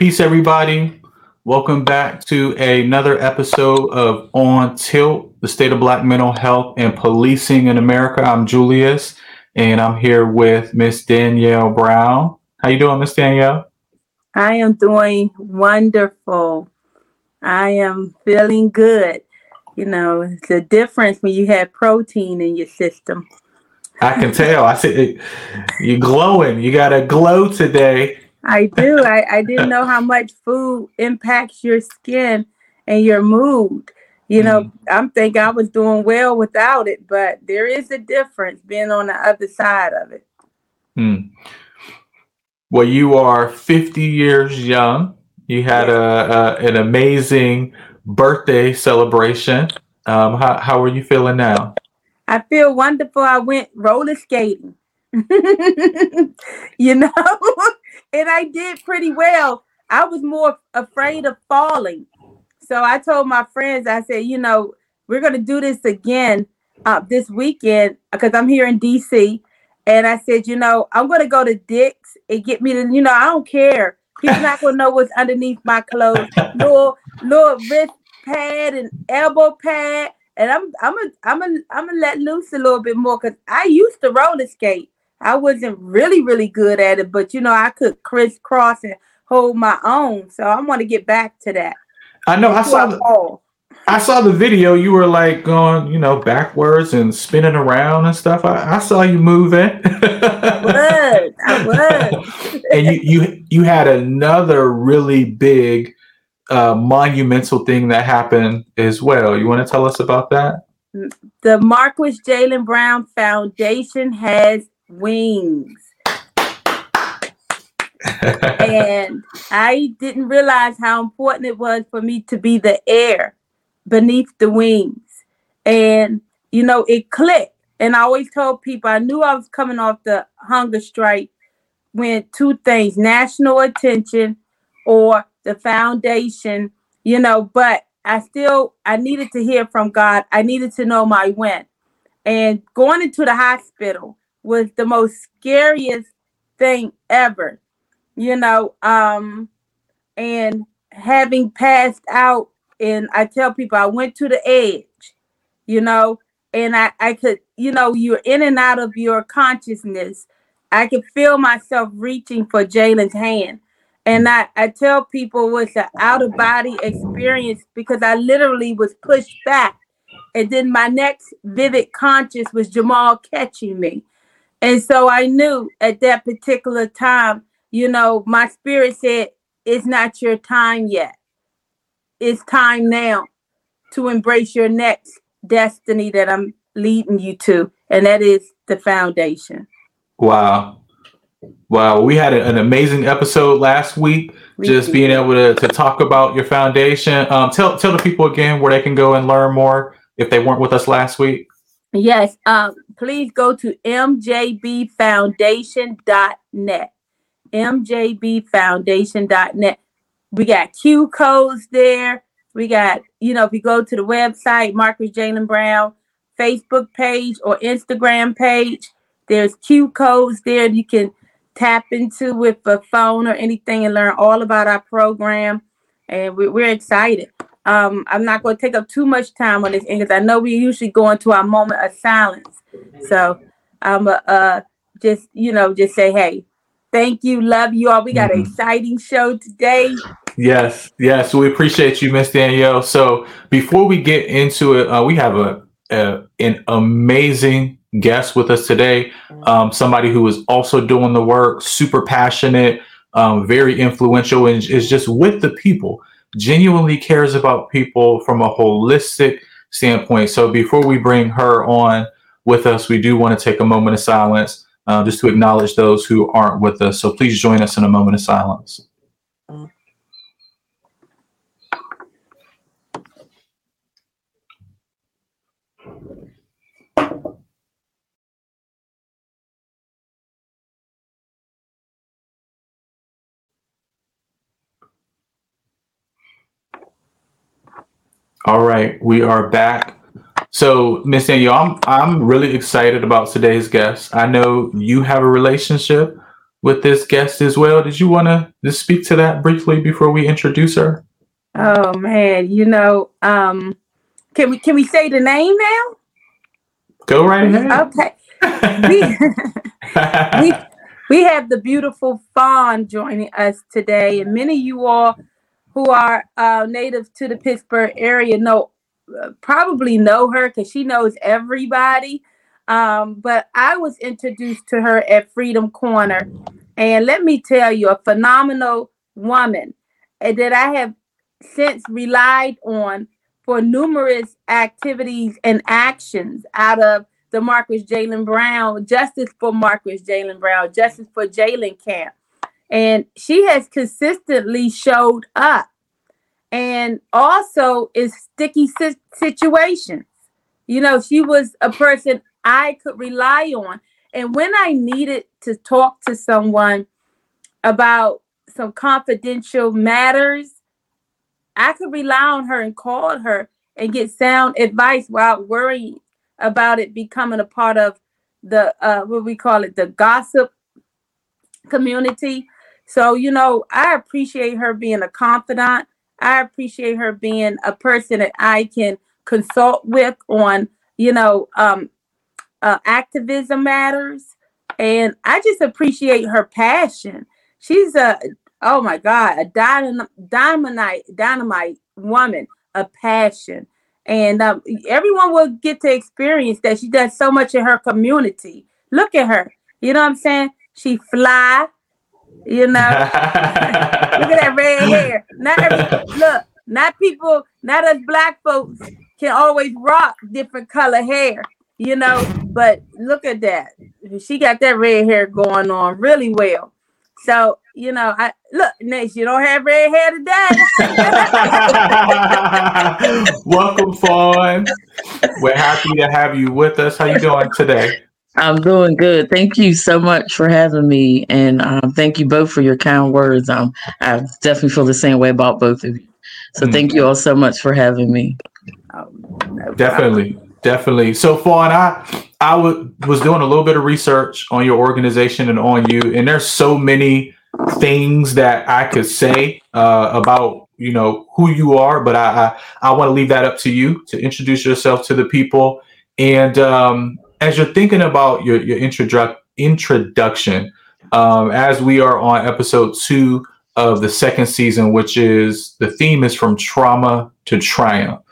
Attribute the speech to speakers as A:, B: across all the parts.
A: Peace, everybody. Welcome back to another episode of On Tilt, the state of Black mental health and policing in America. I'm Julius, and I'm here with Miss Danielle Brown. How you doing, Miss Danielle?
B: I am doing wonderful. I am feeling good. You know, it's a difference when you have protein in your system.
A: I can tell. I see you're glowing. You got a glow today.
B: I do. I, I didn't know how much food impacts your skin and your mood. You know, mm. I'm thinking I was doing well without it, but there is a difference being on the other side of it.
A: Mm. Well, you are 50 years young. You had a, a an amazing birthday celebration. Um, how how are you feeling now?
B: I feel wonderful. I went roller skating. you know, and I did pretty well. I was more afraid of falling. So I told my friends, I said, you know, we're going to do this again uh, this weekend because I'm here in DC. And I said, you know, I'm going to go to Dick's and get me the, you know, I don't care. He's not going to know what's underneath my clothes. Little, little wrist pad and elbow pad. And I'm, I'm, a, I'm, a, I'm gonna let loose a little bit more because I used to roller skate. I wasn't really, really good at it, but you know, I could crisscross and hold my own. So I want to get back to that.
A: I know. I saw. The, I saw the video. You were like going, you know, backwards and spinning around and stuff. I, I saw you moving. I was. I and you, you, you had another really big, uh, monumental thing that happened as well. You want to tell us about that?
B: The Marquis Jalen Brown Foundation has wings. and I didn't realize how important it was for me to be the air beneath the wings. And, you know, it clicked. And I always told people I knew I was coming off the hunger strike when two things national attention or the foundation, you know, but I still I needed to hear from God. I needed to know my when. And going into the hospital, was the most scariest thing ever, you know. Um, and having passed out, and I tell people I went to the edge, you know, and I, I could, you know, you're in and out of your consciousness. I could feel myself reaching for Jalen's hand. And I, I tell people it was an out of body experience because I literally was pushed back. And then my next vivid conscious was Jamal catching me. And so I knew at that particular time, you know, my spirit said, it's not your time yet. It's time now to embrace your next destiny that I'm leading you to, and that is the foundation.
A: Wow. Wow. We had an amazing episode last week, we just did. being able to, to talk about your foundation. Um, tell, tell the people again where they can go and learn more if they weren't with us last week.
B: Yes, um, please go to mjbfoundation.net. mjbfoundation.net. We got Q codes there. We got, you know, if you go to the website, Marquis Jalen Brown Facebook page or Instagram page, there's Q codes there you can tap into with a phone or anything and learn all about our program. And we, we're excited. Um, I'm not going to take up too much time on this because I know we usually go into our moment of silence. So I'm uh, uh, just you know just say hey, thank you, love you all. We got mm-hmm. an exciting show today.
A: Yes, yes, we appreciate you, Miss Danielle. So before we get into it, uh, we have a, a, an amazing guest with us today. Um, somebody who is also doing the work, super passionate, um, very influential, and is just with the people genuinely cares about people from a holistic standpoint. So before we bring her on with us, we do want to take a moment of silence uh, just to acknowledge those who aren't with us. So please join us in a moment of silence. All right, we are back. So, Miss Danielle, I'm I'm really excited about today's guest. I know you have a relationship with this guest as well. Did you want to just speak to that briefly before we introduce her?
B: Oh man, you know, um, can we can we say the name now?
A: Go right ahead.
B: Okay. we, we, we have the beautiful Fawn joining us today, and many of you all who are uh, native to the Pittsburgh area know probably know her because she knows everybody. Um, but I was introduced to her at Freedom Corner, and let me tell you, a phenomenal woman that I have since relied on for numerous activities and actions out of the Marquis Jalen Brown, Justice for Marquis Jalen Brown, Justice for Jalen Camp. And she has consistently showed up and also is sticky situations. You know, she was a person I could rely on. And when I needed to talk to someone about some confidential matters, I could rely on her and call her and get sound advice without worrying about it becoming a part of the uh, what we call it the gossip community. So you know, I appreciate her being a confidant. I appreciate her being a person that I can consult with on you know um, uh, activism matters, and I just appreciate her passion. She's a oh my god, a dynamite, dynamite, woman, a passion and um, everyone will get to experience that she does so much in her community. Look at her. You know what I'm saying? She fly. You know, look at that red hair. Not every look. Not people. Not us black folks can always rock different color hair. You know, but look at that. She got that red hair going on really well. So you know, I look, Nash, you don't have red hair today.
A: Welcome, Fawn. We're happy to have you with us. How you doing today?
C: I'm doing good. Thank you so much for having me, and um, thank you both for your kind words. Um, I definitely feel the same way about both of you. So mm thank you all so much for having me.
A: Oh, definitely, definitely. So, Fawn, I I w- was doing a little bit of research on your organization and on you, and there's so many things that I could say uh, about you know who you are, but I I, I want to leave that up to you to introduce yourself to the people. And um, as you're thinking about your your introdu- introduction, um, as we are on episode two of the second season, which is the theme is from trauma to triumph,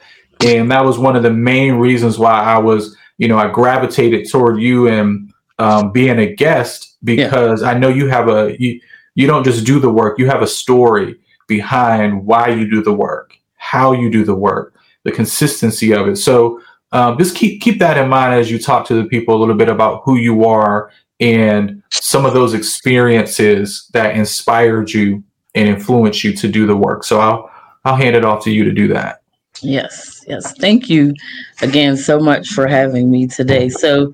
A: and that was one of the main reasons why I was you know I gravitated toward you and um, being a guest because yeah. I know you have a you, you don't just do the work, you have a story behind why you do the work, how you do the work, the consistency of it. So um, just keep keep that in mind as you talk to the people a little bit about who you are and some of those experiences that inspired you and influenced you to do the work. So I'll I'll hand it off to you to do that.
C: Yes, yes. Thank you again so much for having me today. So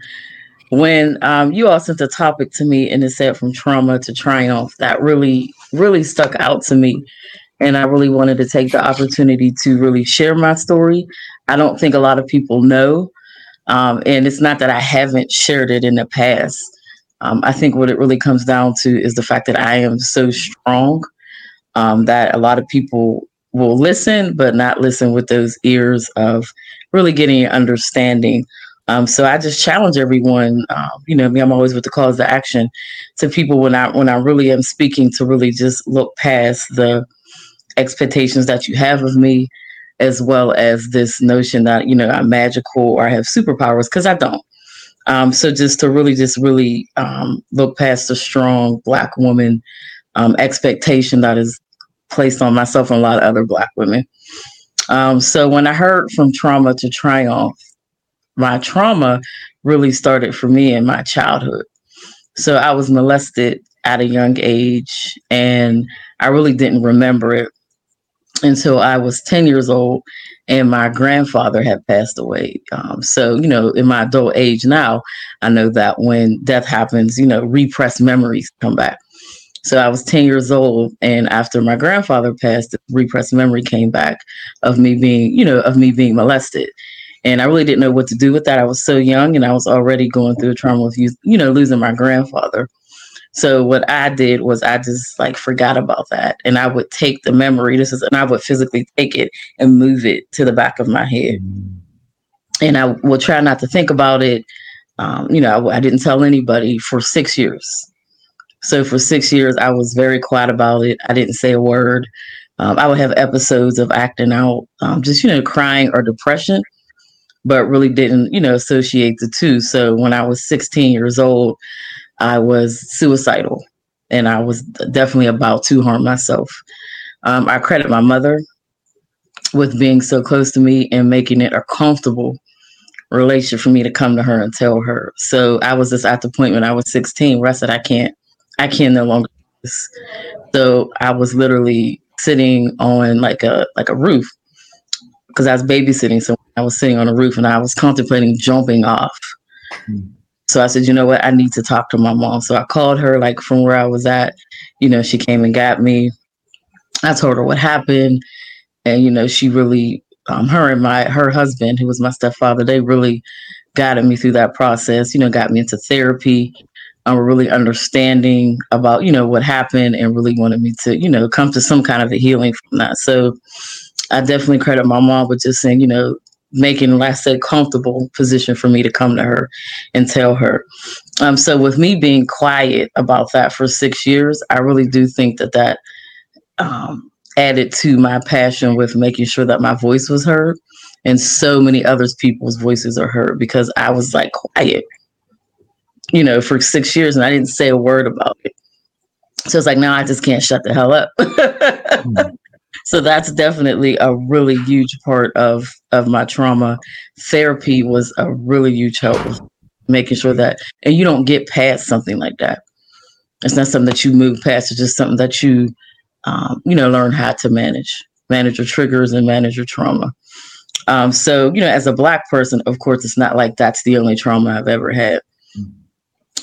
C: when um, you all sent the topic to me and it said from trauma to triumph, that really, really stuck out to me. And I really wanted to take the opportunity to really share my story. I don't think a lot of people know. Um, and it's not that I haven't shared it in the past. Um, I think what it really comes down to is the fact that I am so strong um, that a lot of people will listen, but not listen with those ears of really getting understanding um, so I just challenge everyone. Uh, you know, me, I'm always with the calls to action to people when I when I really am speaking to really just look past the expectations that you have of me, as well as this notion that you know I'm magical or I have superpowers because I don't. Um, so just to really, just really um, look past the strong black woman um, expectation that is placed on myself and a lot of other black women. Um, so when I heard from trauma to triumph, my trauma really started for me in my childhood. So I was molested at a young age, and I really didn't remember it until I was 10 years old and my grandfather had passed away. Um, so, you know, in my adult age now, I know that when death happens, you know, repressed memories come back. So I was 10 years old, and after my grandfather passed, repressed memory came back of me being, you know, of me being molested and I really didn't know what to do with that. I was so young, and I was already going through a trauma of you know losing my grandfather. So what I did was I just like forgot about that, and I would take the memory. This is, and I would physically take it and move it to the back of my head, and I would try not to think about it. Um, you know, I, I didn't tell anybody for six years. So for six years, I was very quiet about it. I didn't say a word. Um, I would have episodes of acting out, um, just you know, crying or depression, but really didn't, you know, associate the two. So when I was 16 years old, I was suicidal and I was definitely about to harm myself. Um, I credit my mother with being so close to me and making it a comfortable relationship for me to come to her and tell her. So I was just at the point when I was 16 where I said, I can't, I can no longer. So I was literally sitting on like a like a roof because I was babysitting. So I was sitting on a roof and I was contemplating jumping off. Mm. So I said, you know what? I need to talk to my mom. So I called her, like from where I was at. You know, she came and got me. I told her what happened, and you know, she really, um, her and my her husband, who was my stepfather, they really guided me through that process. You know, got me into therapy. I um, really understanding about you know what happened and really wanted me to you know come to some kind of a healing from that. So I definitely credit my mom with just saying, you know, making, like I said, comfortable position for me to come to her and tell her. Um, so with me being quiet about that for six years, I really do think that that um, added to my passion with making sure that my voice was heard and so many others people's voices are heard because I was like quiet, you know, for six years and I didn't say a word about it. So it's like now I just can't shut the hell up. mm so that's definitely a really huge part of of my trauma. Therapy was a really huge help making sure that and you don't get past something like that. It's not something that you move past it's just something that you um, you know learn how to manage manage your triggers and manage your trauma. Um, so you know as a black person of course it's not like that's the only trauma i've ever had.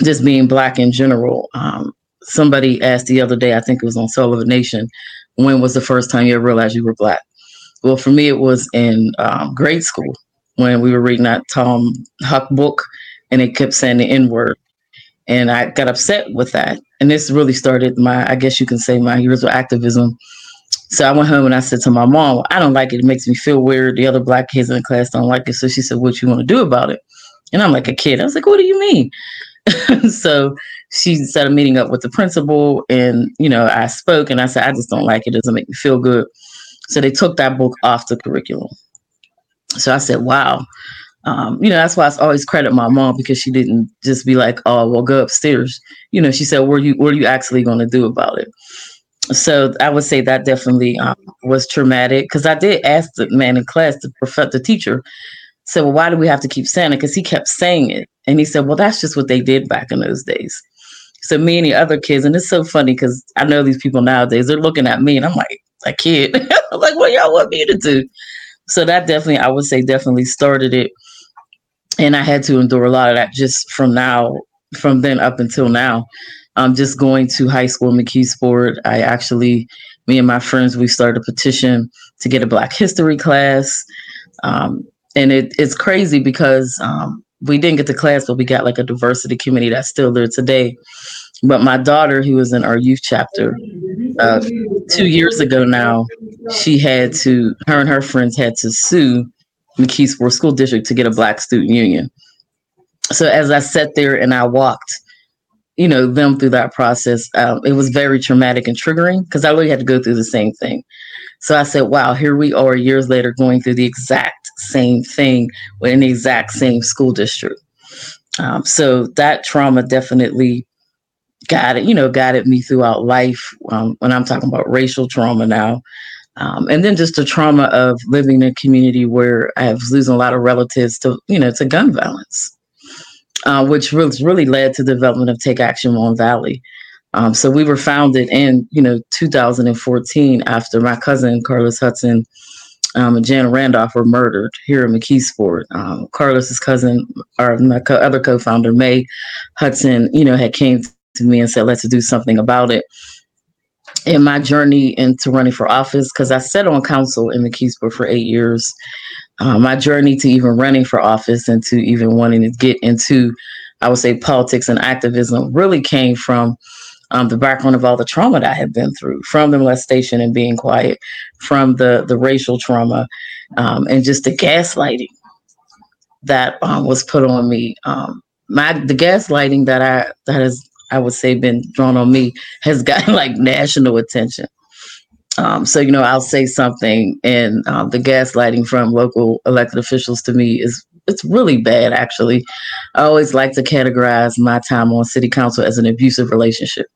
C: Just being black in general um, somebody asked the other day i think it was on soul of a nation when was the first time you ever realized you were black? Well, for me, it was in um, grade school when we were reading that Tom Huck book and it kept saying the N word. And I got upset with that. And this really started my, I guess you can say, my years of activism. So I went home and I said to my mom, I don't like it. It makes me feel weird. The other black kids in the class don't like it. So she said, What you want to do about it? And I'm like a kid. I was like, What do you mean? so she set a meeting up with the principal and you know i spoke and i said i just don't like it, it doesn't make me feel good. So they took that book off the curriculum. So i said wow. Um, you know that's why i always credit my mom because she didn't just be like oh well go upstairs. You know she said what are you what are you actually going to do about it? So i would say that definitely um, was traumatic because i did ask the man in class the professor the teacher said well why do we have to keep saying it? Because he kept saying it and he said well that's just what they did back in those days so me and the other kids, and it's so funny because I know these people nowadays, they're looking at me and I'm like, a kid. I'm like, what y'all want me to do? So that definitely, I would say, definitely started it. And I had to endure a lot of that just from now, from then up until now. Um, just going to high school in McKeesport, I actually, me and my friends, we started a petition to get a Black History class. Um, and it, it's crazy because um, we didn't get the class, but we got like a diversity committee that's still there today. But my daughter, who was in our youth chapter uh, two years ago now, she had to, her and her friends had to sue McKeesport School District to get a Black student union. So as I sat there and I walked, you know, them through that process, um, it was very traumatic and triggering because I really had to go through the same thing. So I said, wow, here we are years later going through the exact same thing in the exact same school district. Um, so that trauma definitely guided, you know, guided me throughout life um, when I'm talking about racial trauma now. Um, and then just the trauma of living in a community where I was losing a lot of relatives to, you know, to gun violence, uh, which really, really led to the development of Take Action Mon Valley. Um, so we were founded in, you know, 2014 after my cousin Carlos Hudson um, Jan Randolph were murdered here in McKeesport. Um, Carlos's cousin, or my co- other co-founder May Hudson, you know, had came to me and said, "Let's do something about it." In my journey into running for office, because I sat on council in McKeesport for eight years, uh, my journey to even running for office and to even wanting to get into, I would say, politics and activism really came from um, the background of all the trauma that I had been through, from the molestation and being quiet, from the the racial trauma, um, and just the gaslighting that um, was put on me. Um, my the gaslighting that I that has I would say been drawn on me has gotten like national attention. Um, so you know, I'll say something, and um, the gaslighting from local elected officials to me is it's really bad. Actually, I always like to categorize my time on city council as an abusive relationship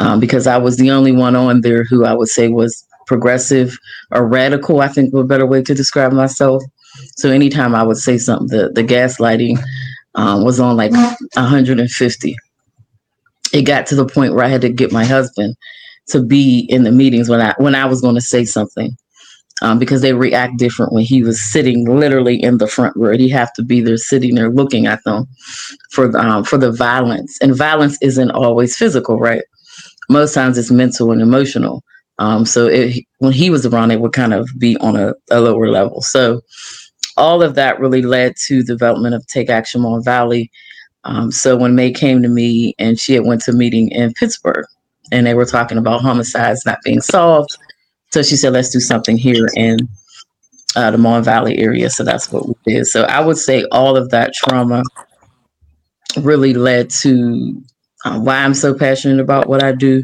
C: um, because I was the only one on there who I would say was progressive or radical. I think a better way to describe myself. So anytime I would say something, the the gaslighting um, was on like 150. It got to the point where I had to get my husband to be in the meetings when I when I was going to say something. Um, because they react different when he was sitting literally in the front row. He'd have to be there sitting there looking at them for um, for the violence. And violence isn't always physical, right? Most times it's mental and emotional. Um, so it, when he was around, it would kind of be on a, a lower level. So all of that really led to development of Take Action Mon Valley. Um, so when May came to me and she had went to a meeting in Pittsburgh, and they were talking about homicides not being solved. So she said, let's do something here in uh, the Mon Valley area. So that's what we did. So I would say all of that trauma really led to uh, why I'm so passionate about what I do,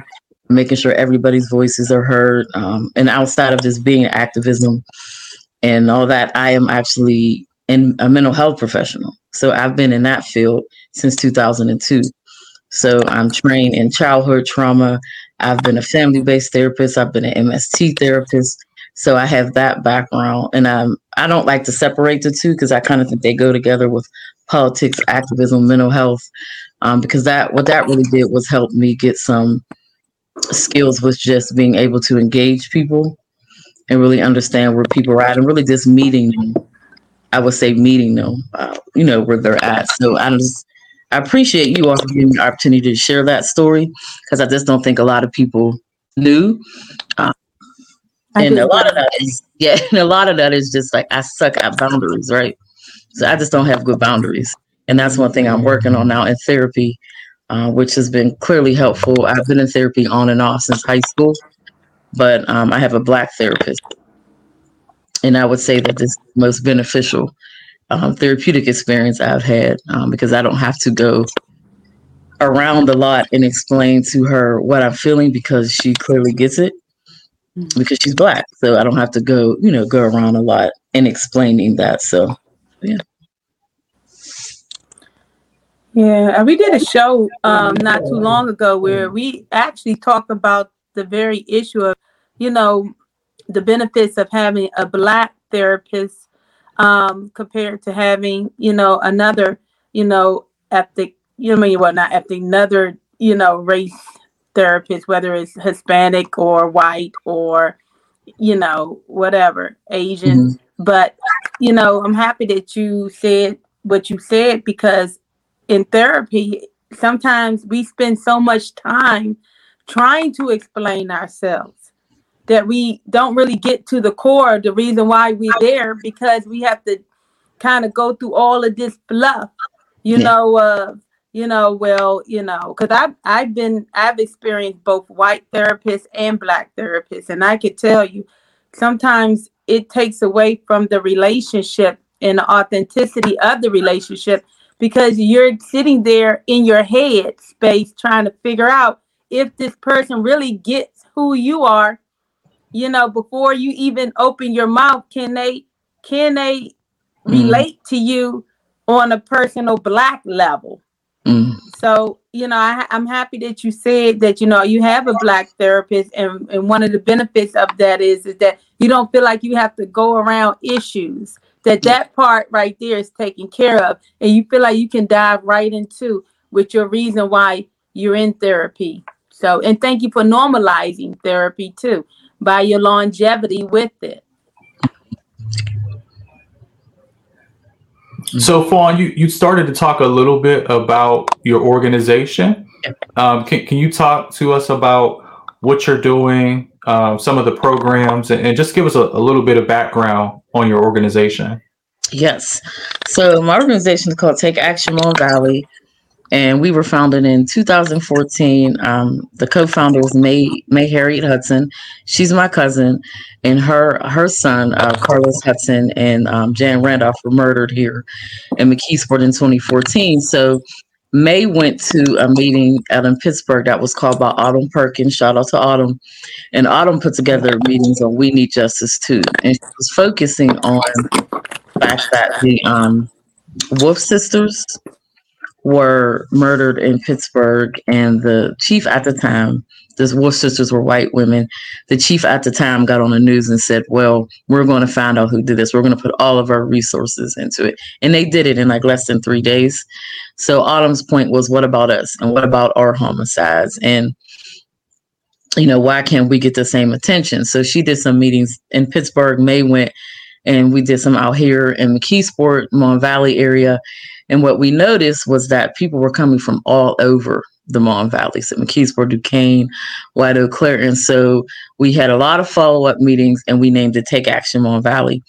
C: making sure everybody's voices are heard. Um, and outside of just being activism and all that, I am actually in a mental health professional. So I've been in that field since 2002. So I'm trained in childhood trauma. I've been a family based therapist. I've been an MST therapist. So I have that background. And um, I don't like to separate the two because I kind of think they go together with politics, activism, mental health. Um, because that what that really did was help me get some skills with just being able to engage people and really understand where people are at and really just meeting them. I would say meeting them, uh, you know, where they're at. So I just I appreciate you also giving me the opportunity to share that story because I just don't think a lot of people knew. Um, and a lot of that is yeah, and a lot of that is just like I suck at boundaries, right? So I just don't have good boundaries, and that's one thing I'm working on now in therapy, uh, which has been clearly helpful. I've been in therapy on and off since high school, but um, I have a black therapist, and I would say that this is most beneficial um, therapeutic experience I've had um, because I don't have to go around a lot and explain to her what I'm feeling because she clearly gets it mm-hmm. because she's black. So I don't have to go, you know, go around a lot and explaining that. So, yeah.
B: Yeah, we did a show um, not too long ago where we actually talked about the very issue of, you know, the benefits of having a black therapist um, compared to having, you know, another, you know, ethnic, you know, I mean, well, not ethnic, another, you know, race therapist, whether it's Hispanic or white or, you know, whatever, Asian. Mm-hmm. But, you know, I'm happy that you said what you said because in therapy, sometimes we spend so much time trying to explain ourselves that we don't really get to the core the reason why we're there because we have to kind of go through all of this fluff you yeah. know uh you know well you know because i've i've been i've experienced both white therapists and black therapists and i could tell you sometimes it takes away from the relationship and the authenticity of the relationship because you're sitting there in your head space trying to figure out if this person really gets who you are you know, before you even open your mouth, can they can they mm. relate to you on a personal black level? Mm. So, you know, I, am happy that you said that, you know, you have a black therapist and, and one of the benefits of that is, is that you don't feel like you have to go around issues that that part right there is taken care of and you feel like you can dive right into with your reason why you're in therapy so and thank you for normalizing therapy too by your longevity with it.
A: So, Fawn, you, you started to talk a little bit about your organization. Um, can, can you talk to us about what you're doing, uh, some of the programs, and, and just give us a, a, little bit of background on your organization?
C: Yes. So, my organization is called Take Action Mon Valley. and we were founded in 2014. Um, the co-founder was May May Harriet Hudson. She's my cousin, and her her son uh, Carlos Hudson and um, Jan Randolph were murdered here in McKeesport in 2014. So May went to a meeting out in Pittsburgh that was called by Autumn Perkins. Shout out to Autumn. And Autumn put together meetings on We Need Justice too. And she was focusing on the fact that the um, Wolfe sisters were murdered in Pittsburgh, and the chief at the time, the Wolfe sisters were white women. The chief at the time got on the news and said, Well, we're going to find out who did this. We're going to put all of our resources into it. And they did it in like less than three days. So Autumn's point was, What about us? And what about our homicides? And you know, why can't we get the same attention? So she did some meetings in Pittsburgh. May went and we did some out here in McKeesport, Mon Valley area. And what we noticed was that people were coming from all over the Mon Valley, so McKeesport, Duquesne, White Oak, Claire. And so we had a lot of follow up meetings and we named it Take Action Mon Valley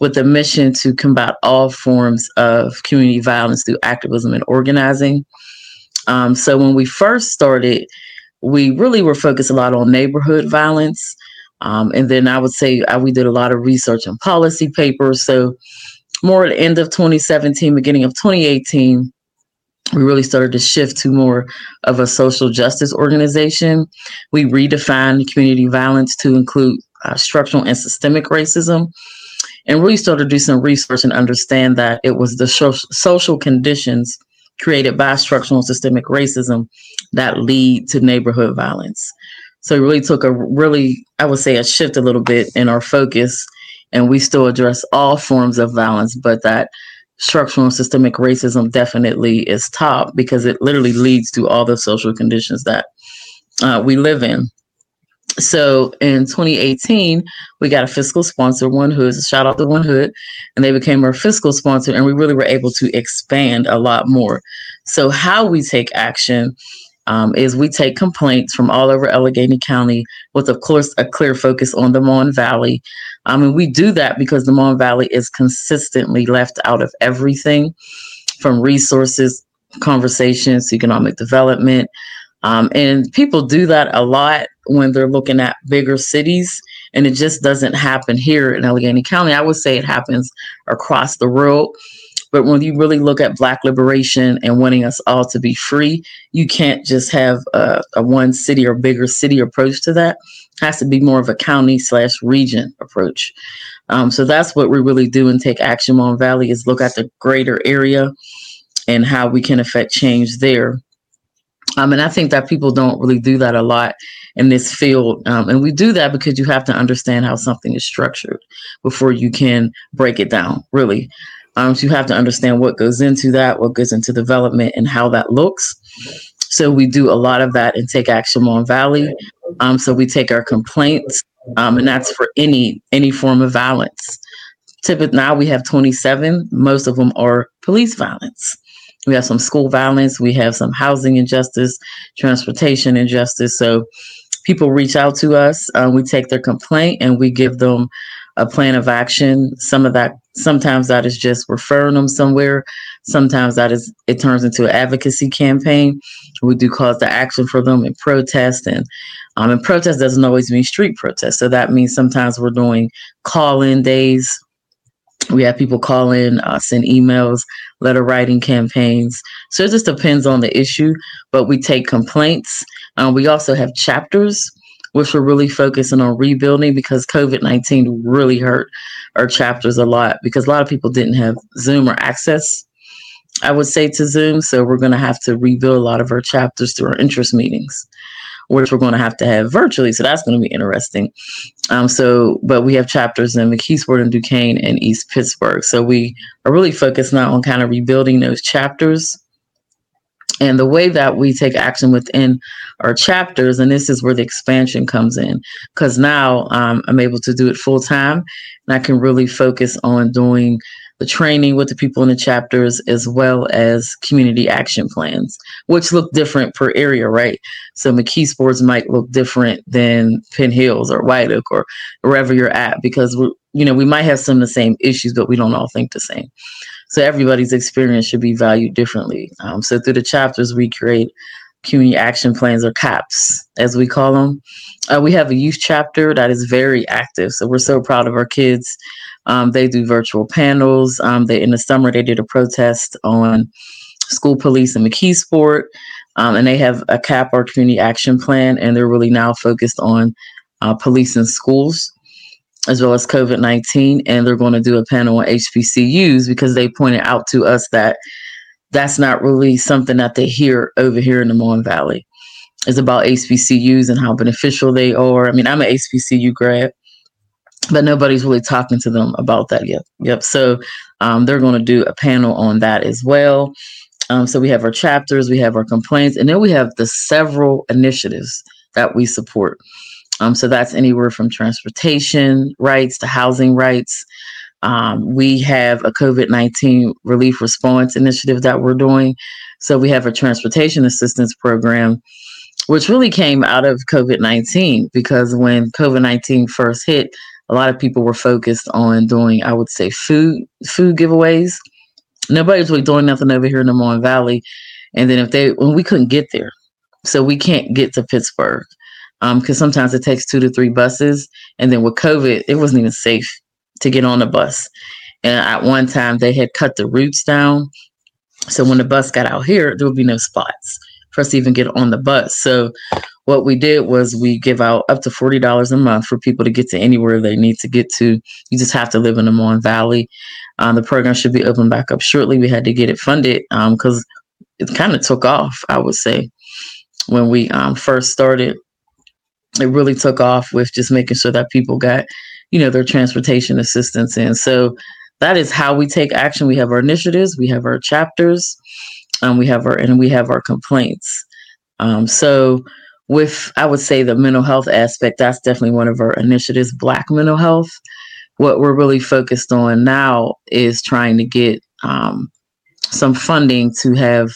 C: with the mission to combat all forms of community violence through activism and organizing. Um, so when we first started, we really were focused a lot on neighborhood violence. Um, and then I would say uh, we did a lot of research and policy papers. So more at the end of 2017, beginning of 2018, we really started to shift to more of a social justice organization. We redefined community violence to include uh, structural and systemic racism, and really started to do some research and understand that it was the social conditions created by structural and systemic racism that lead to neighborhood violence. So it really took a really, I would say, a shift a little bit in our focus and we still address all forms of violence, but that structural and systemic racism definitely is top because it literally leads to all the social conditions that uh, we live in. So in 2018, we got a fiscal sponsor, One Hood. Shout out to One Hood, and they became our fiscal sponsor, and we really were able to expand a lot more. So how we take action um, is we take complaints from all over Allegheny County with, of course, a clear focus on the Mon Valley. I mean, we do that because the Mon Valley is consistently left out of everything from resources, conversations, economic development. Um, and people do that a lot when they're looking at bigger cities, and it just doesn't happen here in Allegheny County. I would say it happens across the world. But when you really look at Black liberation and wanting us all to be free, you can't just have a, a one city or bigger city approach to that. It has to be more of a county slash region approach. Um, so that's what we really do and take action Mon Valley is look at the greater area and how we can affect change there. Um, and I think that people don't really do that a lot in this field. Um, and we do that because you have to understand how something is structured before you can break it down, really. Um, so you have to understand what goes into that, what goes into development, and how that looks. So we do a lot of that and take action Mon Valley. Um, so we take our complaints, um, and that's for any any form of violence. Typically now we have 27. Most of them are police violence. We have some school violence. We have some housing injustice, transportation injustice. So people reach out to us. Uh, we take their complaint and we give them a plan of action. Some of that, sometimes that is just referring them somewhere. Sometimes that is, it turns into an advocacy campaign. We do cause the action for them in protest. And, um, and protest doesn't always mean street protest. So that means sometimes we're doing call in days. We have people call in, uh, send emails, letter writing campaigns. So it just depends on the issue, but we take complaints. Um, we also have chapters which we're really focusing on rebuilding because COVID 19 really hurt our chapters a lot because a lot of people didn't have Zoom or access, I would say, to Zoom. So we're going to have to rebuild a lot of our chapters through our interest meetings. Which we're going to have to have virtually, so that's going to be interesting. Um, so, but we have chapters in McKeesport and Duquesne and East Pittsburgh. So we are really focused now on kind of rebuilding those chapters and the way that we take action within our chapters, and this is where the expansion comes in, because now um, I'm able to do it full time, and I can really focus on doing the training with the people in the chapters as well as community action plans, which look different per area, right? So McKeesport's might look different than Penn Hills or White Oak or wherever you're at, because we you know, we might have some of the same issues, but we don't all think the same. So everybody's experience should be valued differently. Um, so through the chapters, we create community action plans or CAPS, as we call them. Uh, we have a youth chapter that is very active. So we're so proud of our kids. Um, they do virtual panels. Um, they in the summer they did a protest on school police and McKeesport, um, and they have a CAP or community action plan, and they're really now focused on uh, police in schools as well as COVID 19. And they're going to do a panel on HBCUs because they pointed out to us that that's not really something that they hear over here in the Mon Valley. It's about HBCUs and how beneficial they are. I mean, I'm an HBCU grad, but nobody's really talking to them about that yet. Yep. So um, they're going to do a panel on that as well. Um, so we have our chapters, we have our complaints, and then we have the several initiatives that we support. Um, so that's anywhere from transportation rights to housing rights. Um, we have a COVID 19 relief response initiative that we're doing. So we have a transportation assistance program, which really came out of COVID 19 because when COVID 19 first hit, a lot of people were focused on doing, I would say, food food giveaways. Nobody's really doing nothing over here in the Mon Valley. And then if they, when we couldn't get there, so we can't get to Pittsburgh because um, sometimes it takes two to three buses. And then with COVID, it wasn't even safe to get on the bus. And at one time, they had cut the routes down. So when the bus got out here, there would be no spots for us to even get on the bus. So what we did was we give out up to $40 a month for people to get to anywhere they need to get to. You just have to live in the Mon Valley. Um, the program should be open back up shortly. We had to get it funded because um, it kind of took off, I would say, when we um, first started it really took off with just making sure that people got, you know, their transportation assistance in. So that is how we take action. We have our initiatives, we have our chapters, um, we have our and we have our complaints. Um, so with I would say the mental health aspect, that's definitely one of our initiatives, Black mental health. What we're really focused on now is trying to get um, some funding to have,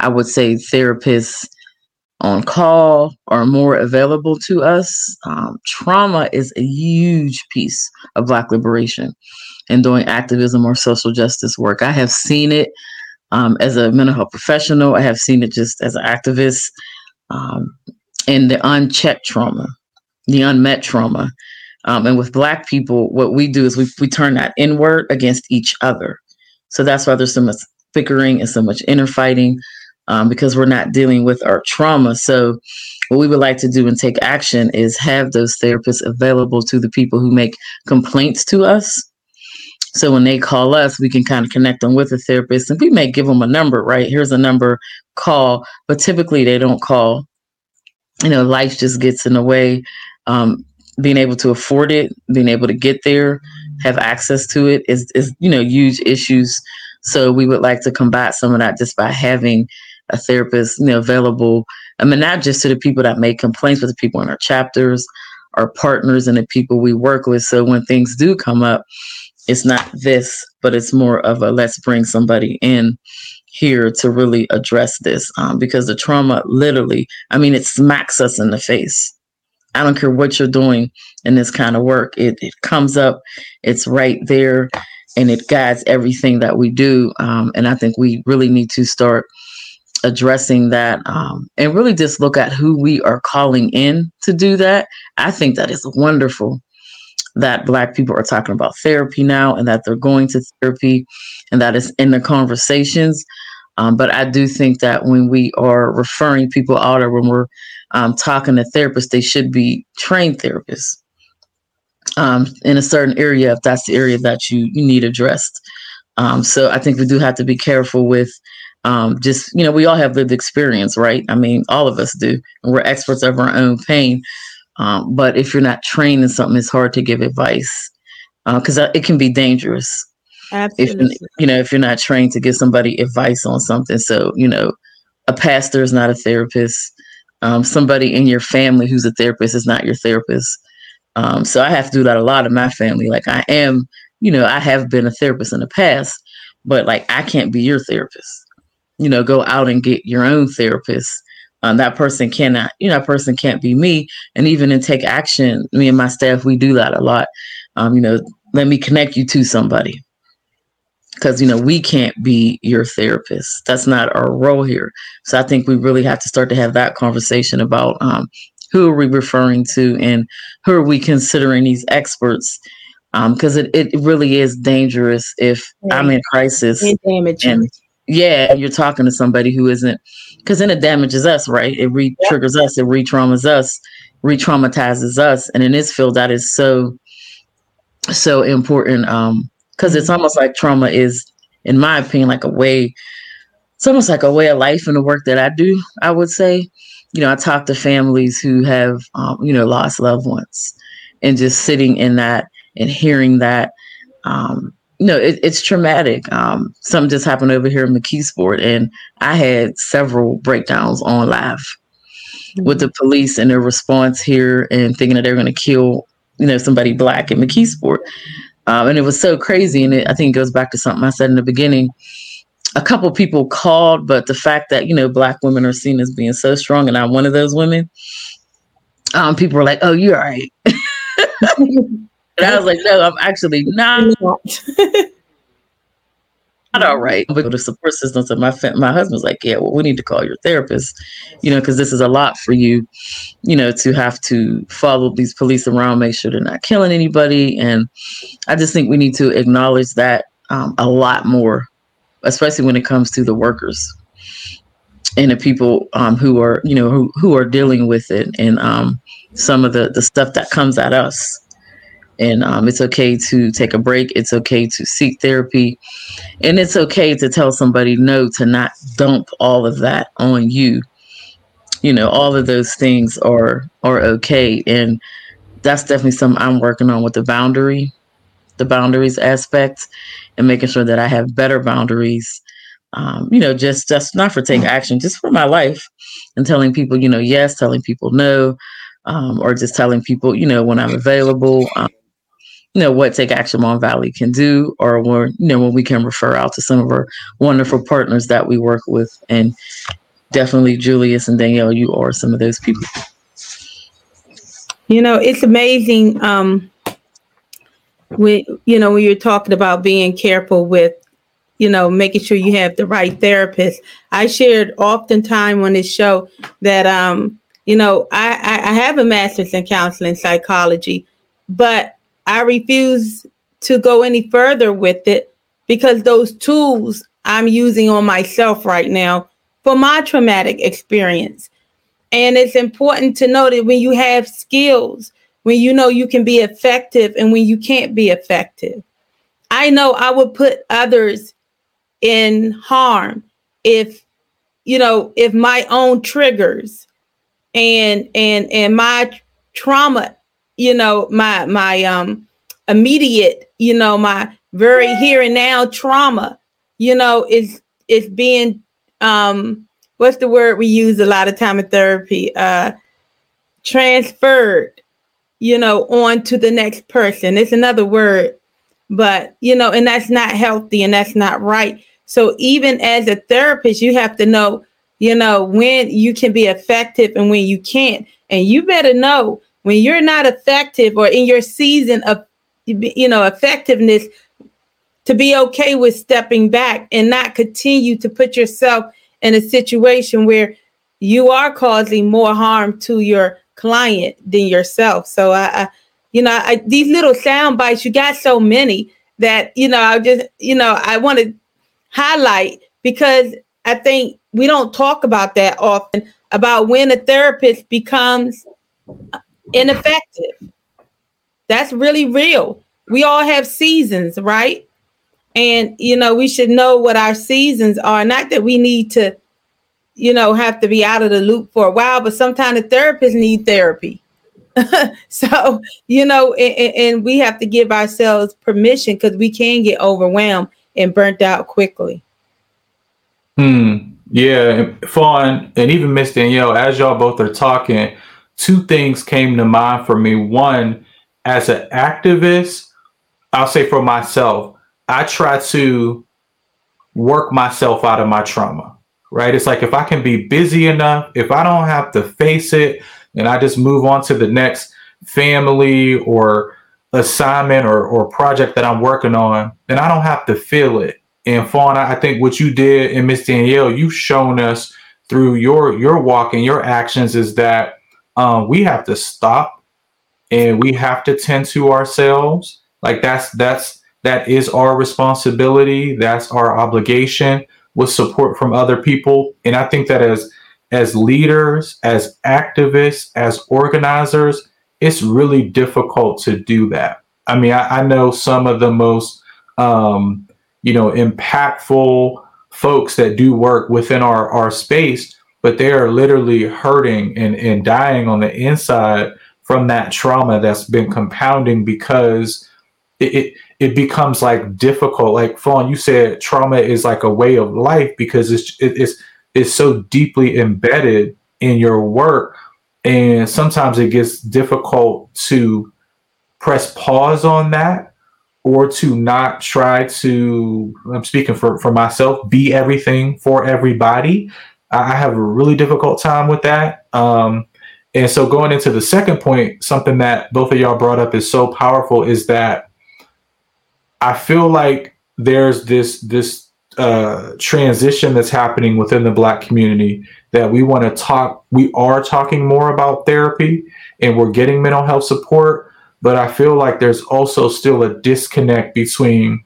C: I would say, therapists on call or more available to us. Um, trauma is a huge piece of Black liberation and doing activism or social justice work. I have seen it um, as a mental health professional, I have seen it just as an activist, um, and the unchecked trauma, the unmet trauma. Um, and with Black people, what we do is we, we turn that inward against each other. So that's why there's so much bickering and so much inner fighting um, because we're not dealing with our trauma. So, what we would like to do and take action is have those therapists available to the people who make complaints to us. So when they call us, we can kind of connect them with a therapist and we may give them a number, right? Here's a number, call, but typically they don't call. You know, life just gets in the way. Um, being able to afford it, being able to get there, have access to it is, is, you know, huge issues. So we would like to combat some of that just by having a therapist, you know, available. I mean, not just to the people that make complaints, but the people in our chapters, our partners, and the people we work with. So when things do come up, it's not this, but it's more of a let's bring somebody in here to really address this um, because the trauma literally, I mean, it smacks us in the face. I don't care what you're doing in this kind of work, it, it comes up, it's right there, and it guides everything that we do. Um, and I think we really need to start addressing that um, and really just look at who we are calling in to do that. I think that is wonderful that Black people are talking about therapy now and that they're going to therapy and that is in the conversations. Um, but I do think that when we are referring people out or when we're um, talking to therapists, they should be trained therapists um, in a certain area if that's the area that you, you need addressed. Um, so I think we do have to be careful with um, just you know we all have lived experience right? I mean all of us do. And we're experts of our own pain. Um, but if you're not trained in something it's hard to give advice because uh, it can be dangerous.
B: Absolutely.
C: if you know if you're not trained to give somebody advice on something. So you know a pastor is not a therapist. Um, somebody in your family who's a therapist is not your therapist. Um, so i have to do that a lot in my family. Like i am you know i have been a therapist in the past but like i can't be your therapist you know, go out and get your own therapist. Um, that person cannot, you know, that person can't be me. And even in take action, me and my staff, we do that a lot. Um, you know, let me connect you to somebody. because you know we can't be your therapist that's not our role here so i think we really have to start to have that conversation about um, who are we referring to and who are we considering these experts because um, it, it really is dangerous if yeah. i'm in crisis and yeah you're talking to somebody who isn't because then it damages us right it re-triggers yeah. us it re-traumas us re-traumatizes us and in this field that is so so important um because it's almost like trauma is, in my opinion, like a way. It's almost like a way of life in the work that I do. I would say, you know, I talk to families who have, um, you know, lost loved ones, and just sitting in that and hearing that, um, know, it, it's traumatic. Um, something just happened over here in McKeesport, and I had several breakdowns on live mm-hmm. with the police and their response here, and thinking that they're going to kill, you know, somebody black in McKeesport. Um, and it was so crazy. And it, I think it goes back to something I said in the beginning. A couple people called, but the fact that, you know, black women are seen as being so strong, and I'm one of those women, um, people were like, oh, you're all right. and I was like, no, I'm actually not. not all right. But the support systems so my my husband's like, yeah, well, we need to call your therapist, you know, because this is a lot for you, you know, to have to follow these police around, make sure they're not killing anybody, and I just think we need to acknowledge that um, a lot more, especially when it comes to the workers and the people um, who are, you know, who who are dealing with it, and um, some of the the stuff that comes at us and um, it's okay to take a break. It's okay to seek therapy. And it's okay to tell somebody no to not dump all of that on you. You know all of those things are are okay. And that's definitely something i'm working on with the boundary the boundaries aspect and making sure that i have better boundaries. Um, you know just just not for taking action just for my life and telling people you know yes telling people no um, or just telling people you know when i'm available um, you know what Take Action Mon Valley can do, or when you know when we can refer out to some of our wonderful partners that we work with, and definitely Julius and Danielle, you are some of those people.
B: You know, it's amazing. Um, when you know when you're talking about being careful with, you know, making sure you have the right therapist. I shared oftentimes on this show that um, you know, I, I have a master's in counseling psychology, but I refuse to go any further with it because those tools I'm using on myself right now for my traumatic experience. And it's important to know that when you have skills, when you know you can be effective and when you can't be effective. I know I would put others in harm if you know if my own triggers and and and my trauma you know my my um immediate you know my very here and now trauma you know is is being um what's the word we use a lot of time in therapy uh transferred you know on to the next person. It's another word but you know and that's not healthy and that's not right. So even as a therapist you have to know you know when you can be effective and when you can't. And you better know when you're not effective or in your season of you know effectiveness to be okay with stepping back and not continue to put yourself in a situation where you are causing more harm to your client than yourself. So i, I you know I, these little sound bites you got so many that you know i just you know i want to highlight because i think we don't talk about that often about when a therapist becomes ineffective. That's really real. We all have seasons, right? And you know, we should know what our seasons are. Not that we need to, you know, have to be out of the loop for a while, but sometimes the therapists need therapy. so, you know, and, and we have to give ourselves permission because we can get overwhelmed and burnt out quickly.
A: Hmm. Yeah, Fawn and even Miss Danielle, as y'all both are talking, two things came to mind for me. One, as an activist, I'll say for myself, I try to work myself out of my trauma, right? It's like if I can be busy enough, if I don't have to face it, and I just move on to the next family or assignment or, or project that I'm working on, then I don't have to feel it. And Fawn, I think what you did and Miss Danielle, you've shown us through your your walk and your actions is that um, we have to stop and we have to tend to ourselves. Like that's that's that is our responsibility. That's our obligation with support from other people. And I think that as as leaders, as activists, as organizers, it's really difficult to do that. I mean, I, I know some of the most um, you know impactful folks that do work within our our space, but they are literally hurting and, and dying on the inside from that trauma that's been compounding because it, it, it becomes like difficult. Like Fawn, you said trauma is like a way of life because it's it, it's it's so deeply embedded in your work, and sometimes it gets difficult to press pause on that or to not try to i'm speaking for, for myself be everything for everybody i have a really difficult time with that. Um, and so going into the second point something that both of y'all brought up is so powerful is that i feel like there's this this uh, transition that's happening within the black community that we want to talk we are talking more about therapy and we're getting mental health support but I feel like there's also still a disconnect between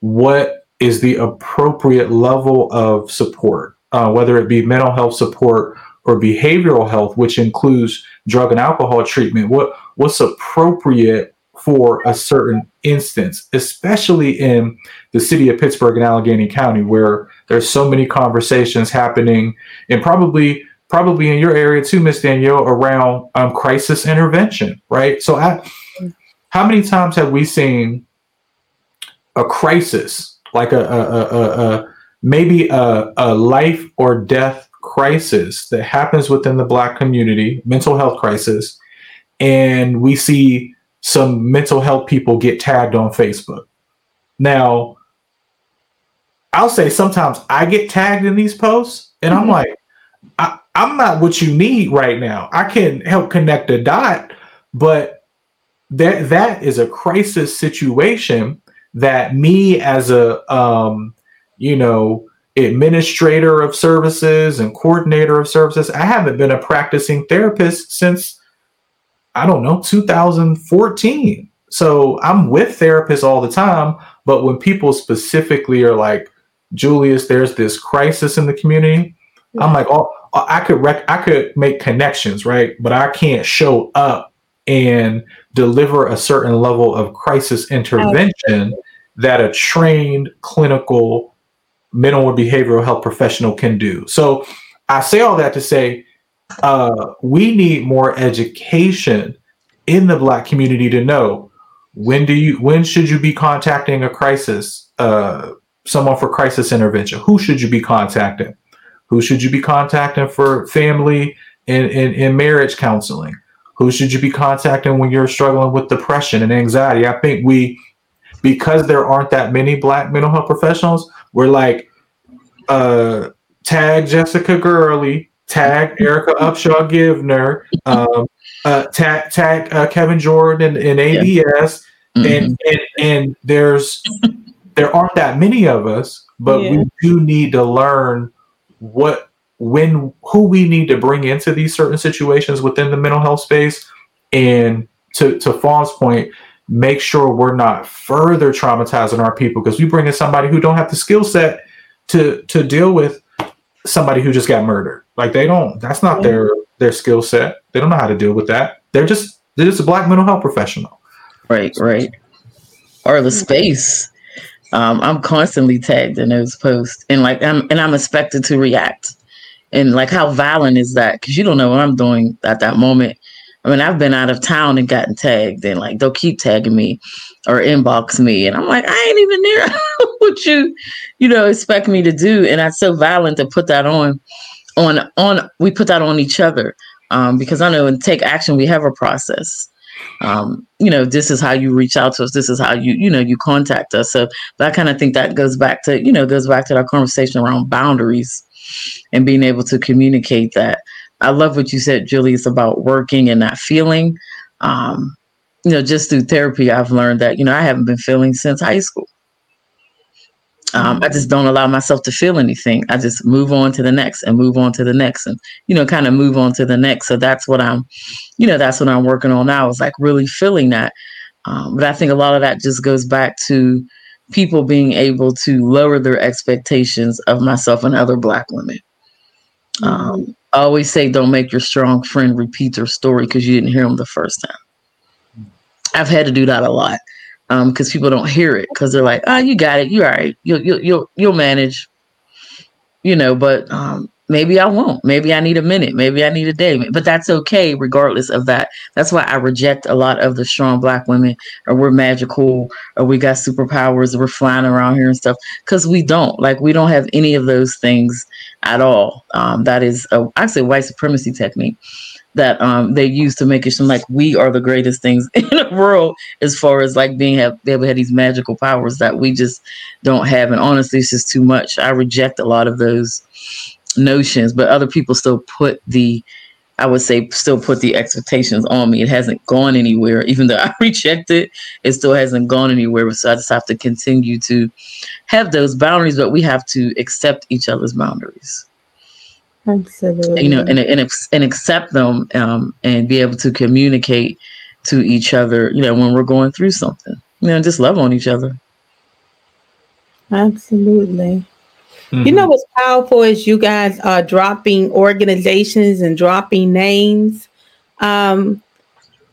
A: what is the appropriate level of support, uh, whether it be mental health support or behavioral health, which includes drug and alcohol treatment. What what's appropriate for a certain instance, especially in the city of Pittsburgh and Allegheny County, where there's so many conversations happening, and probably probably in your area too, Miss Danielle, around um, crisis intervention, right? So, I, how many times have we seen a crisis, like a, a, a, a maybe a, a life or death crisis that happens within the Black community, mental health crisis, and we see some mental health people get tagged on Facebook. Now, I'll say sometimes I get tagged in these posts, and I'm mm-hmm. like, I, I'm not what you need right now. I can help connect a dot, but that that is a crisis situation that me as a um, you know administrator of services and coordinator of services, I haven't been a practicing therapist since I don't know 2014. So I'm with therapists all the time, but when people specifically are like, Julius, there's this crisis in the community, I'm like, oh, I could rec- I could make connections, right? But I can't show up and deliver a certain level of crisis intervention that a trained clinical mental or behavioral health professional can do. So I say all that to say uh, we need more education in the Black community to know when do you when should you be contacting a crisis uh, someone for crisis intervention? Who should you be contacting? Who should you be contacting for family and, and, and marriage counseling? Who should you be contacting when you're struggling with depression and anxiety? I think we, because there aren't that many Black mental health professionals, we're like, uh, tag Jessica Gurley, tag Erica Upshaw Givner, um, uh, tag tag uh, Kevin Jordan in, in ABS, yeah. mm-hmm. and, and and there's there aren't that many of us, but yeah. we do need to learn what when who we need to bring into these certain situations within the mental health space and to to Fawn's point make sure we're not further traumatizing our people because we bring in somebody who don't have the skill set to to deal with somebody who just got murdered like they don't that's not yeah. their their skill set they don't know how to deal with that they're just they're just a black mental health professional
C: right right or the space um, I'm constantly tagged in those posts, and like I'm and I'm expected to react. And like, how violent is that? Because you don't know what I'm doing at that moment. I mean, I've been out of town and gotten tagged, and like they'll keep tagging me or inbox me, and I'm like, I ain't even there. what you, you know, expect me to do? And that's so violent to put that on, on, on. We put that on each other um, because I know in take action we have a process um, you know, this is how you reach out to us. This is how you, you know, you contact us. So, but I kind of think that goes back to, you know, goes back to our conversation around boundaries and being able to communicate that. I love what you said, Julius, about working and not feeling. Um, you know, just through therapy, I've learned that, you know, I haven't been feeling since high school. um, I just don't allow myself to feel anything. I just move on to the next and move on to the next and, you know, kind of move on to the next. So that's what I'm, you know, that's what I'm working on now is like really feeling that. Um, but I think a lot of that just goes back to people being able to lower their expectations of myself and other Black women. Mm-hmm. Um, I always say, don't make your strong friend repeat their story because you didn't hear them the first time. I've had to do that a lot because um, people don't hear it because they're like, "Oh, you got it. You're all right. You'll you'll you'll, you'll manage." You know, but um, maybe I won't. Maybe I need a minute. Maybe I need a day. But that's okay, regardless of that. That's why I reject a lot of the strong black women, or we're magical, or we got superpowers, or we're flying around here and stuff. Because we don't. Like we don't have any of those things at all. Um, that is, a, actually, white supremacy technique that um, they use to make it seem like we are the greatest things in the world as far as like being have able to have these magical powers that we just don't have. And honestly, it's just too much. I reject a lot of those notions, but other people still put the I would say still put the expectations on me. It hasn't gone anywhere. Even though I reject it, it still hasn't gone anywhere. So I just have to continue to have those boundaries, but we have to accept each other's boundaries.
B: Absolutely.
C: You know, and and, and accept them um, and be able to communicate to each other, you know, when we're going through something. You know, just love on each other.
B: Absolutely. Mm-hmm. You know what's powerful is you guys are dropping organizations and dropping names. Um,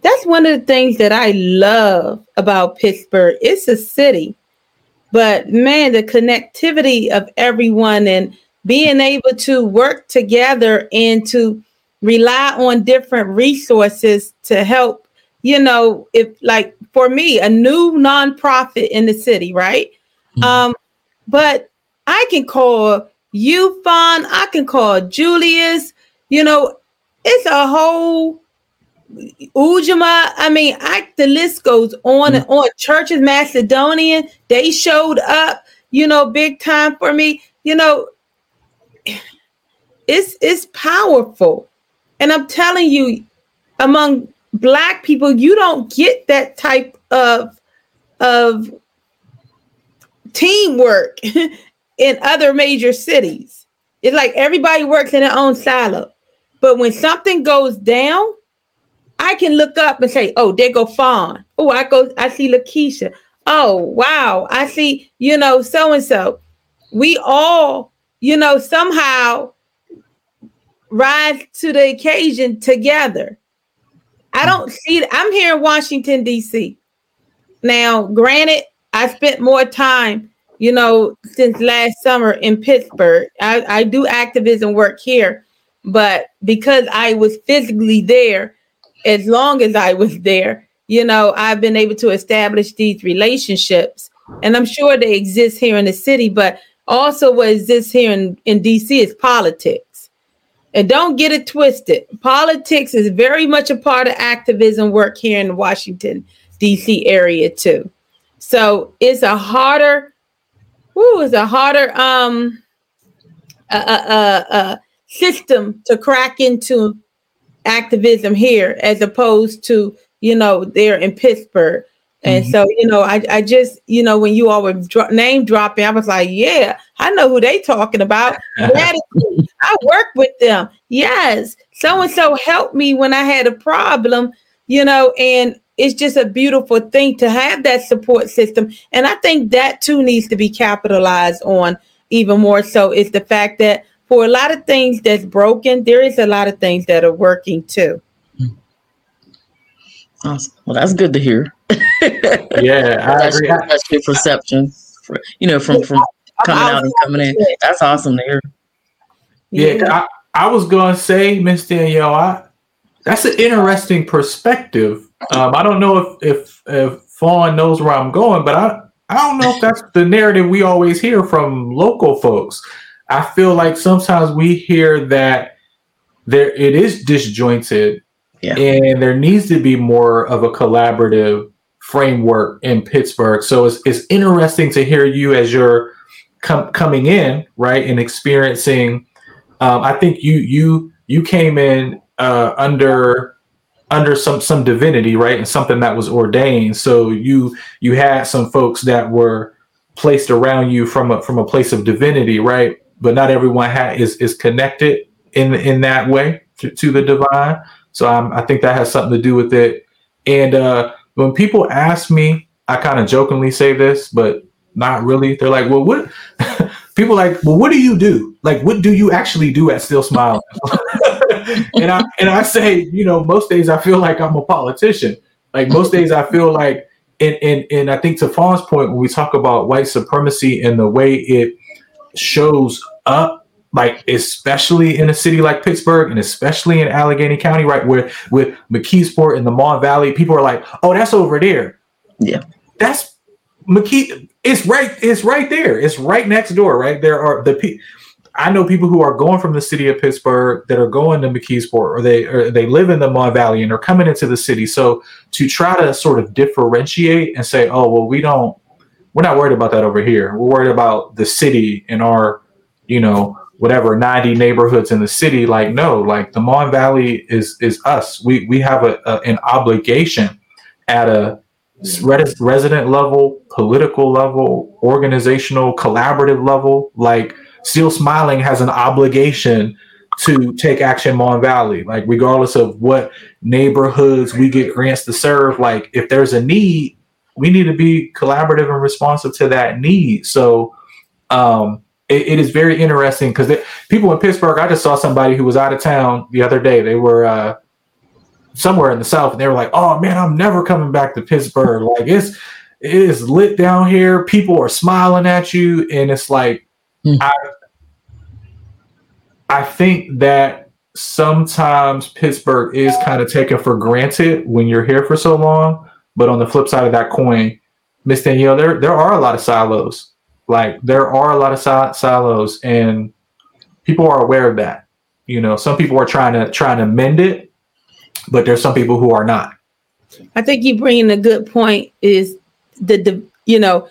B: that's one of the things that I love about Pittsburgh. It's a city, but man, the connectivity of everyone and being able to work together and to rely on different resources to help you know if like for me a new nonprofit in the city right mm-hmm. um but i can call you i can call julius you know it's a whole Ujamaa, I mean, I, the list goes on and on. Churches Macedonian, they showed up, you know, big time for me. You know, it's it's powerful. And I'm telling you, among black people, you don't get that type of of teamwork in other major cities. It's like everybody works in their own silo. But when something goes down, I can look up and say, "Oh, there go Fawn. Oh, I go. I see Lakeisha. Oh, wow. I see. You know, so and so. We all you know, somehow rise to the occasion together. I don't see I'm here in Washington, D.C. Now, granted, I spent more time, you know, since last summer in Pittsburgh. I, I do activism work here, but because I was physically there, as long as I was there, you know, I've been able to establish these relationships. And I'm sure they exist here in the city, but also what exists here in, in DC is politics. And don't get it twisted. Politics is very much a part of activism work here in the Washington, DC area too. So it's a harder, whoo, it's a harder um a, a, a system to crack into activism here as opposed to, you know, there in Pittsburgh and mm-hmm. so, you know, I, I just, you know, when you all were dro- name dropping, I was like, yeah, I know who they talking about. I work with them. Yes. So and so helped me when I had a problem, you know, and it's just a beautiful thing to have that support system. And I think that too needs to be capitalized on even more so is the fact that for a lot of things that's broken, there is a lot of things that are working too. Mm.
C: Awesome. Well, that's good to hear.
A: yeah, I agree.
C: That's your perception, for, you know, from from coming out and coming in. That's awesome to hear.
A: Yeah, yeah. I, I was gonna say, Miss Danielle, I, that's an interesting perspective. Um, I don't know if if if Fawn knows where I'm going, but I I don't know if that's the narrative we always hear from local folks. I feel like sometimes we hear that there it is disjointed yeah. And there needs to be more of a collaborative framework in Pittsburgh. So it's, it's interesting to hear you as you're com- coming in, right, and experiencing. Um, I think you you you came in uh, under under some some divinity, right, and something that was ordained. So you you had some folks that were placed around you from a from a place of divinity, right? But not everyone ha- is is connected in in that way to, to the divine. So um, I think that has something to do with it. And uh, when people ask me, I kind of jokingly say this, but not really. They're like, "Well, what?" people like, "Well, what do you do? Like, what do you actually do at Steel Smiling?" and I and I say, you know, most days I feel like I'm a politician. Like most days I feel like, and and and I think to Fawn's point when we talk about white supremacy and the way it shows up like especially in a city like Pittsburgh and especially in Allegheny County, right, where with McKeesport and the Mon Valley, people are like, "Oh, that's over there."
C: Yeah,
A: that's McKee. It's right. It's right there. It's right next door. Right there are the. I know people who are going from the city of Pittsburgh that are going to McKeesport, or they or they live in the Mon Valley and are coming into the city. So to try to sort of differentiate and say, "Oh, well, we don't." We're not worried about that over here. We're worried about the city and our, you know, whatever 90 neighborhoods in the city like no like the mon valley is is us we we have a, a an obligation at a resident level political level organizational collaborative level like steel smiling has an obligation to take action mon valley like regardless of what neighborhoods we get grants to serve like if there's a need we need to be collaborative and responsive to that need so um it, it is very interesting because people in Pittsburgh. I just saw somebody who was out of town the other day. They were uh, somewhere in the south, and they were like, "Oh man, I'm never coming back to Pittsburgh. Like it's it is lit down here. People are smiling at you, and it's like mm. I I think that sometimes Pittsburgh is kind of taken for granted when you're here for so long. But on the flip side of that coin, Miss Danielle, there there are a lot of silos. Like there are a lot of sil- silos, and people are aware of that. You know, some people are trying to trying to mend it, but there's some people who are not.
B: I think you bring in a good point. Is the, the you know,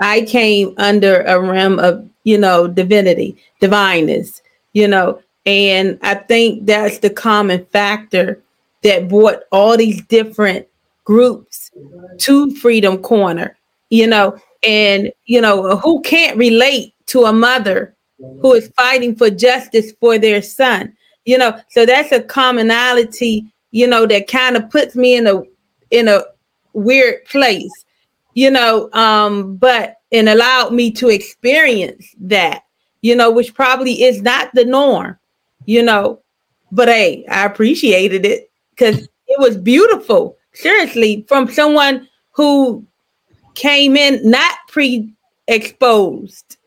B: I came under a realm of you know divinity, divineness, you know, and I think that's the common factor that brought all these different groups to Freedom Corner. You know, and, you know, who can't relate to a mother who is fighting for justice for their son? You know, so that's a commonality, you know, that kind of puts me in a in a weird place, you know, um, but and allowed me to experience that, you know, which probably is not the norm, you know. But hey, I appreciated it because it was beautiful. Seriously, from someone who came in not pre-exposed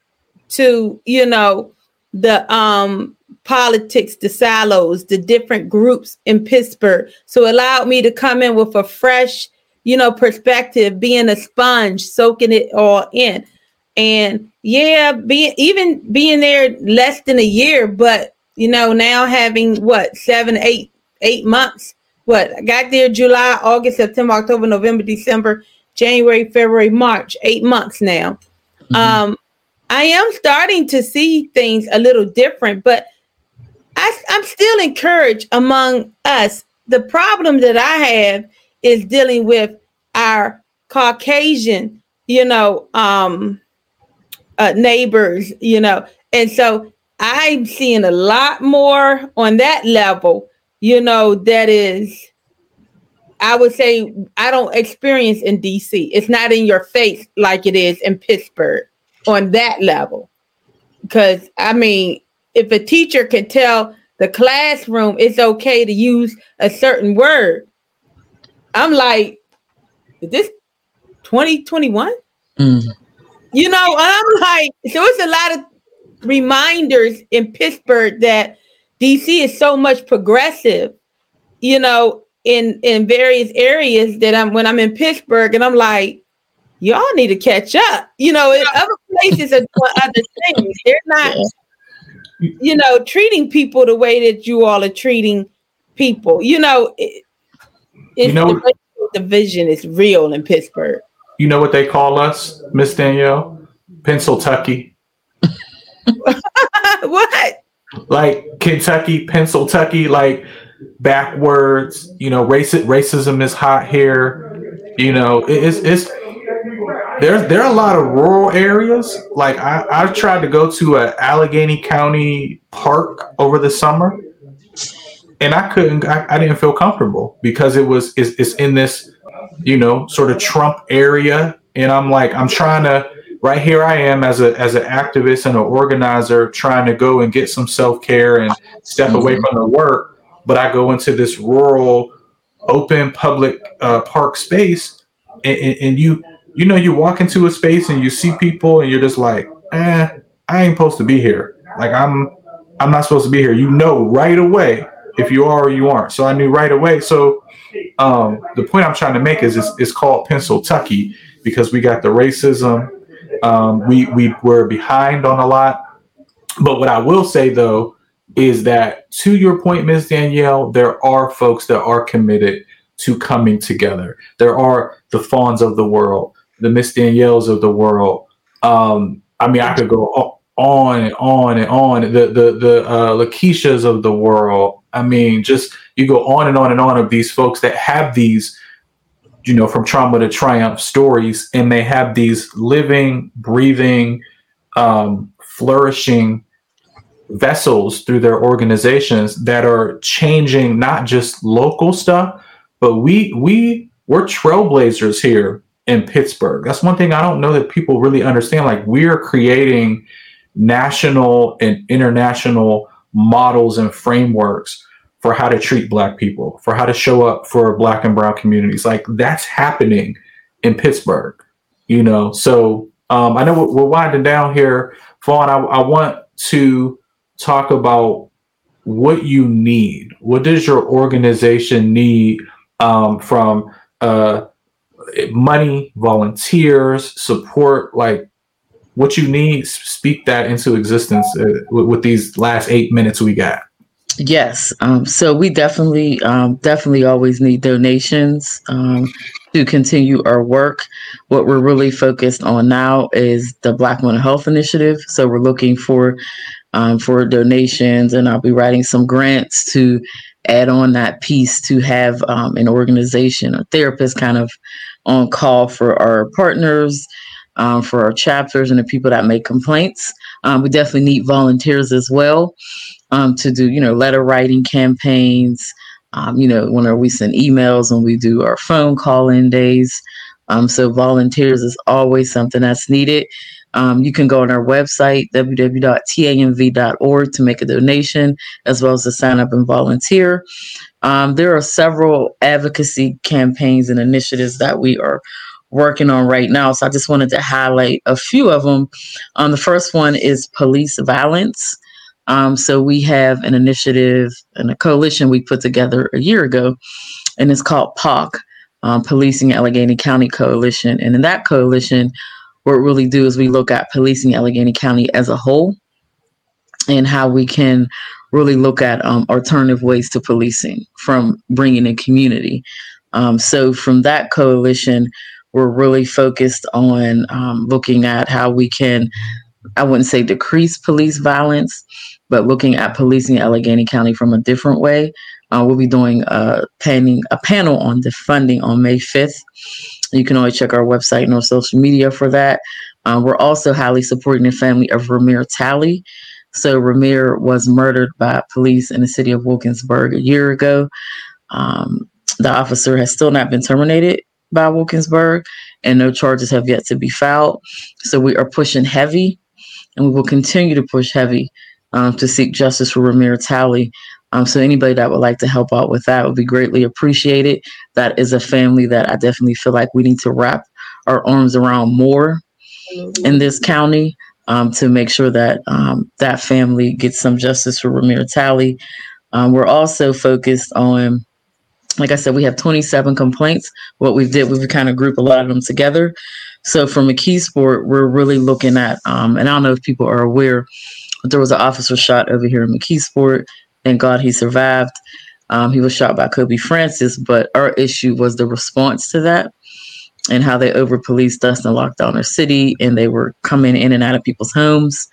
B: to you know the um politics the silos the different groups in pittsburgh so allowed me to come in with a fresh you know perspective being a sponge soaking it all in and yeah being even being there less than a year but you know now having what seven eight eight months what i got there july august september october november december January, February, March, eight months now. Mm-hmm. Um, I am starting to see things a little different, but I, I'm still encouraged among us. The problem that I have is dealing with our Caucasian, you know, um, uh, neighbors, you know, and so I'm seeing a lot more on that level, you know, that is I would say I don't experience in DC. It's not in your face like it is in Pittsburgh on that level. Because I mean, if a teacher can tell the classroom it's okay to use a certain word, I'm like, is this 2021? Mm. You know, I'm like, so it's a lot of reminders in Pittsburgh that DC is so much progressive, you know, in in various areas that I'm when I'm in Pittsburgh and I'm like, y'all need to catch up. You know, other places are doing other things. They're not, you know, treating people the way that you all are treating people. You know, it, you know the division is real in Pittsburgh.
A: You know what they call us, Miss Danielle? Pennsyltucky.
B: what?
A: Like Kentucky, Pennsyltucky, like backwards. You know, race, racism is hot here. You know, it's it's there's there are a lot of rural areas. Like I, I tried to go to a Allegheny County park over the summer, and I couldn't. I, I didn't feel comfortable because it was it's, it's in this, you know, sort of Trump area, and I'm like I'm trying to. Right here, I am as a as an activist and an organizer, trying to go and get some self care and step mm-hmm. away from the work. But I go into this rural, open public uh, park space, and, and, and you you know, you walk into a space and you see people and you're just like, eh, I ain't supposed to be here. Like I'm I'm not supposed to be here. You know right away if you are or you aren't. So I knew right away. So um, the point I'm trying to make is it's, it's called Tucky because we got the racism. Um, we we were behind on a lot. But what I will say though is that to your point, Ms. Danielle, there are folks that are committed to coming together. There are the fawns of the world the Miss Danielles of the world. Um, I mean, I could go on and on and on. The the the uh, Lakeishas of the world. I mean, just you go on and on and on of these folks that have these, you know, from trauma to triumph stories, and they have these living, breathing, um, flourishing vessels through their organizations that are changing not just local stuff, but we we we're trailblazers here in Pittsburgh. That's one thing I don't know that people really understand. Like we're creating national and international models and frameworks for how to treat black people, for how to show up for black and brown communities. Like that's happening in Pittsburgh, you know? So um, I know we're, we're winding down here, Fawn. I, I want to talk about what you need. What does your organization need um, from uh, money, volunteers, support, like what you need, speak that into existence uh, with, with, these last eight minutes we got.
C: Yes. Um, so we definitely, um, definitely always need donations um, to continue our work. What we're really focused on now is the Black Mental Health Initiative. So we're looking for um, for donations, and I'll be writing some grants to add on that piece to have um, an organization, a therapist kind of on call for our partners, um, for our chapters, and the people that make complaints. Um, we definitely need volunteers as well um, to do, you know, letter writing campaigns. Um, you know, when we send emails, when we do our phone call in days. Um, so volunteers is always something that's needed. Um, you can go on our website, www.tamv.org, to make a donation, as well as to sign up and volunteer. There are several advocacy campaigns and initiatives that we are working on right now. So I just wanted to highlight a few of them. Um, the first one is police violence. Um, so we have an initiative and a coalition we put together a year ago, and it's called PAC, um, Policing Allegheny County Coalition. And in that coalition, what we really do is we look at policing Allegheny County as a whole and how we can really look at um, alternative ways to policing from bringing in community. Um, so from that coalition, we're really focused on um, looking at how we can, I wouldn't say decrease police violence, but looking at policing Allegheny County from a different way. Uh, we'll be doing a, panning, a panel on defunding on May 5th. You can always check our website and our social media for that. Um, we're also highly supporting the family of Romir Talley. So Romir was murdered by police in the city of Wilkinsburg a year ago. Um, the officer has still not been terminated by Wilkinsburg, and no charges have yet to be filed. So we are pushing heavy, and we will continue to push heavy um, to seek justice for Romir Talley. Um, so anybody that would like to help out with that would be greatly appreciated. That is a family that I definitely feel like we need to wrap our arms around more in this county um, to make sure that um, that family gets some justice for Romir Talley. Um, we're also focused on, like I said, we have 27 complaints. What we did, we kind of group a lot of them together. So for McKeesport, we're really looking at, um, and I don't know if people are aware, but there was an officer shot over here in McKeesport. Thank God he survived. Um, he was shot by Kobe Francis, but our issue was the response to that and how they over policed us and locked down our city and they were coming in and out of people's homes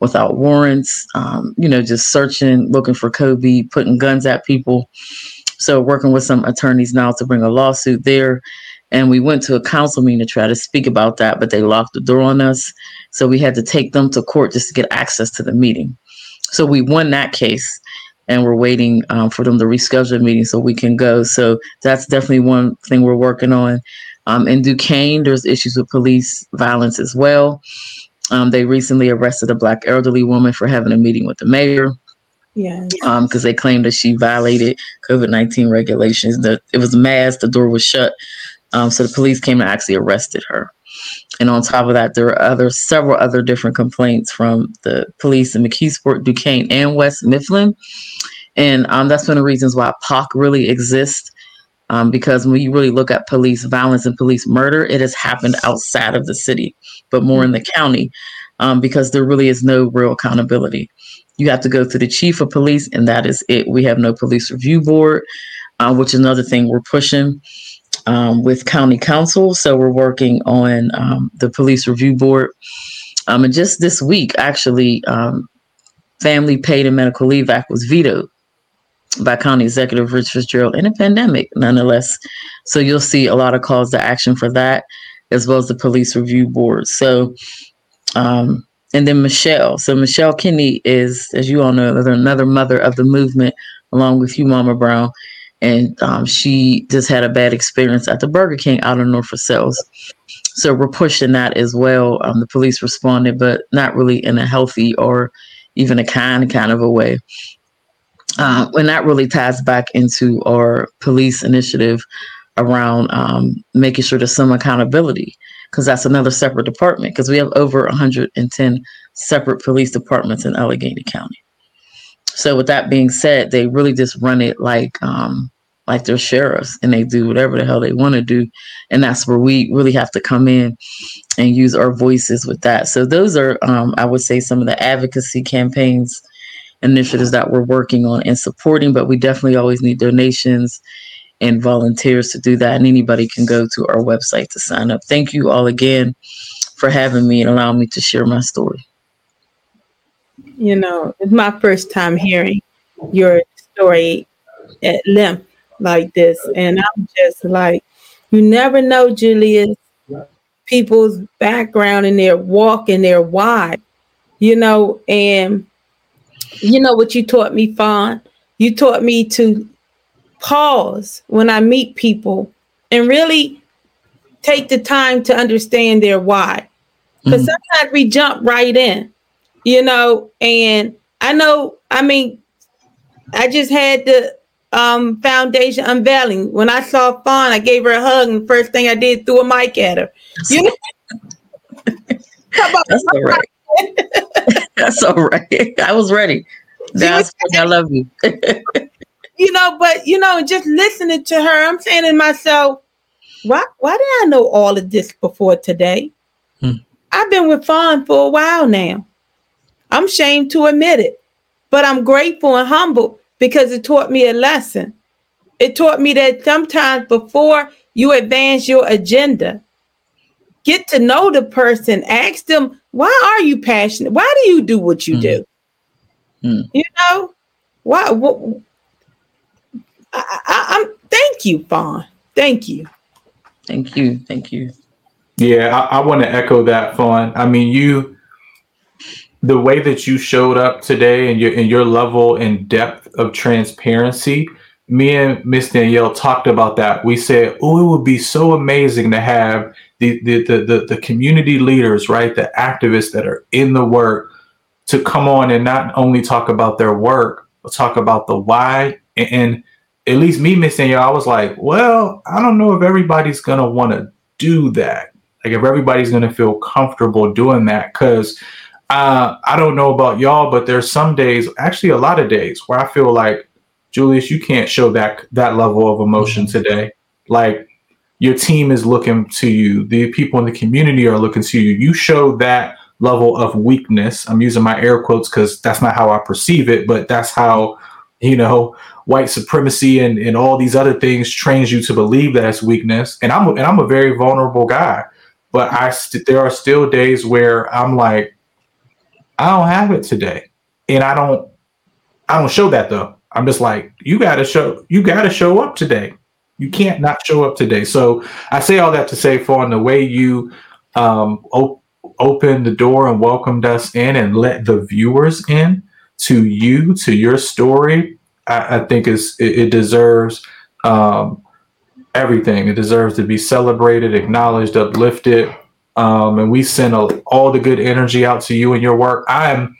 C: without warrants, um, you know, just searching, looking for Kobe, putting guns at people. So working with some attorneys now to bring a lawsuit there. And we went to a council meeting to try to speak about that, but they locked the door on us. So we had to take them to court just to get access to the meeting. So we won that case and we're waiting um, for them to reschedule the meeting so we can go. So that's definitely one thing we're working on. Um, in Duquesne, there's issues with police violence as well. Um, they recently arrested a black elderly woman for having a meeting with the mayor.
B: Yeah.
C: Because um, they claimed that she violated COVID 19 regulations, that it was a masked, the door was shut. Um, so the police came and actually arrested her. And on top of that, there are other several other different complaints from the police in McKeesport, Duquesne, and West Mifflin. And um, that's one of the reasons why PAC really exists. Um, because when you really look at police violence and police murder, it has happened outside of the city, but more in the county, um, because there really is no real accountability. You have to go to the chief of police, and that is it. We have no police review board, uh, which is another thing we're pushing um, with county council. So we're working on um, the police review board. Um, and just this week, actually, um, Family Paid and Medical Leave Act was vetoed by County Executive Rich Fitzgerald in a pandemic, nonetheless. So you'll see a lot of calls to action for that, as well as the police review board. So, um, and then Michelle. So Michelle Kenney is, as you all know, another mother of the movement, along with you, Mama Brown. And um, she just had a bad experience at the Burger King out in North Versailles. So we're pushing that as well. Um, the police responded, but not really in a healthy or even a kind kind of a way uh, and that really ties back into our police initiative around um, making sure there's some accountability because that's another separate department because we have over 110 separate police departments in Allegheny County. So with that being said, they really just run it like um, like they're sheriffs and they do whatever the hell they want to do, and that's where we really have to come in and use our voices with that. So those are, um, I would say, some of the advocacy campaigns initiatives that we're working on and supporting, but we definitely always need donations and volunteers to do that. And anybody can go to our website to sign up. Thank you all again for having me and allowing me to share my story.
B: You know, it's my first time hearing your story at length like this. And I'm just like, you never know, Julius, people's background and their walk and their why, you know, and you know what you taught me, Fawn? You taught me to pause when I meet people and really take the time to understand their why. Because mm-hmm. sometimes we jump right in, you know, and I know, I mean, I just had the um, foundation unveiling. When I saw Fawn, I gave her a hug, and first thing I did threw a mic at her. You know?
C: That's all right. That's all right. I was ready. That's I love you.
B: you know, but you know, just listening to her, I'm saying to myself, why why did I know all of this before today? Hmm. I've been with Fawn for a while now. I'm ashamed to admit it, but I'm grateful and humble because it taught me a lesson. It taught me that sometimes before you advance your agenda, get to know the person, ask them, why are you passionate? Why do you do what you mm. do? Mm. You know, why? What, I, am thank you, Fawn. Thank you.
C: Thank you. Thank you.
A: Yeah, I, I want to echo that, Fawn. I mean, you, the way that you showed up today and your and your level and depth of transparency. Me and Miss Danielle talked about that. We said, "Oh, it would be so amazing to have the, the the the the community leaders, right? The activists that are in the work to come on and not only talk about their work, but talk about the why. And, and at least me, missing y'all, I was like, well, I don't know if everybody's gonna want to do that. Like if everybody's gonna feel comfortable doing that, because uh, I don't know about y'all, but there's some days, actually a lot of days, where I feel like Julius, you can't show that that level of emotion mm-hmm. today. Like your team is looking to you the people in the community are looking to you you show that level of weakness i'm using my air quotes because that's not how i perceive it but that's how you know white supremacy and, and all these other things trains you to believe that it's weakness. And i'm and i'm a very vulnerable guy but i st- there are still days where i'm like i don't have it today. And i don't i don't show that though. I'm just like you gotta show you gotta show up today. You can't not show up today. So I say all that to say, for the way you um, op- opened the door and welcomed us in and let the viewers in to you, to your story, I, I think is it, it deserves um, everything. It deserves to be celebrated, acknowledged, uplifted, um, and we send a, all the good energy out to you and your work. I'm.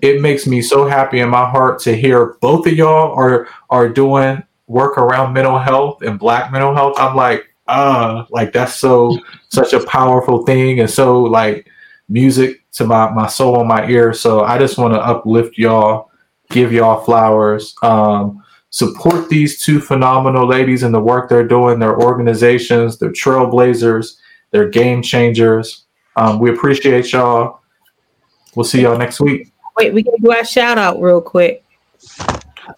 A: It makes me so happy in my heart to hear both of y'all are are doing work around mental health and Black mental health. I'm like, uh, like that's so such a powerful thing and so like music to my my soul and my ear. So I just want to uplift y'all, give y'all flowers. Um, support these two phenomenal ladies and the work they're doing, their organizations, they're trailblazers they're game changers. Um, we appreciate y'all. We'll see y'all next week.
B: Wait, we gotta do our shout out real quick.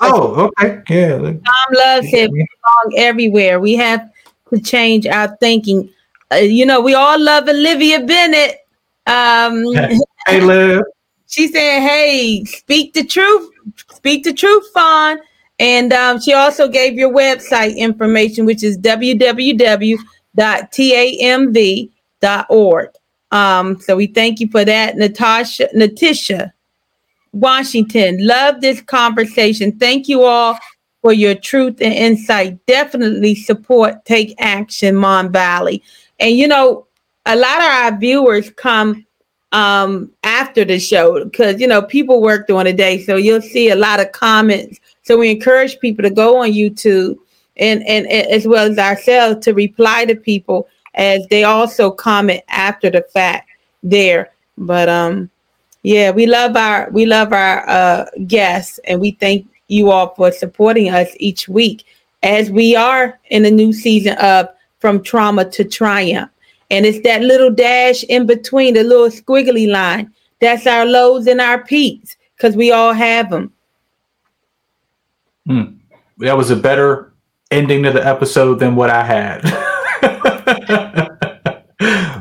A: Oh, okay. Yeah.
B: Tom Love said we belong everywhere. We have to change our thinking. Uh, you know, we all love Olivia Bennett. Um,
A: hey, Liv.
B: She said, "Hey, speak the truth. Speak the truth, Fawn." And um, she also gave your website information, which is www www.tamv.org. Um, so we thank you for that, Natasha, Natisha, Washington. Love this conversation. Thank you all for your truth and insight. Definitely support Take Action, Mon Valley. And you know, a lot of our viewers come um after the show because you know people work during the day, so you'll see a lot of comments. So we encourage people to go on YouTube and, and, and as well as ourselves to reply to people as they also comment after the fact there. But um yeah, we love our we love our uh guests and we thank you all for supporting us each week as we are in a new season of from trauma to triumph. And it's that little dash in between, the little squiggly line. That's our lows and our peaks because we all have them.
A: Hmm. That was a better ending to the episode than what I had.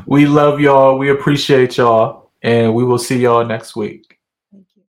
A: we love y'all. We appreciate y'all. And we will see y'all next week.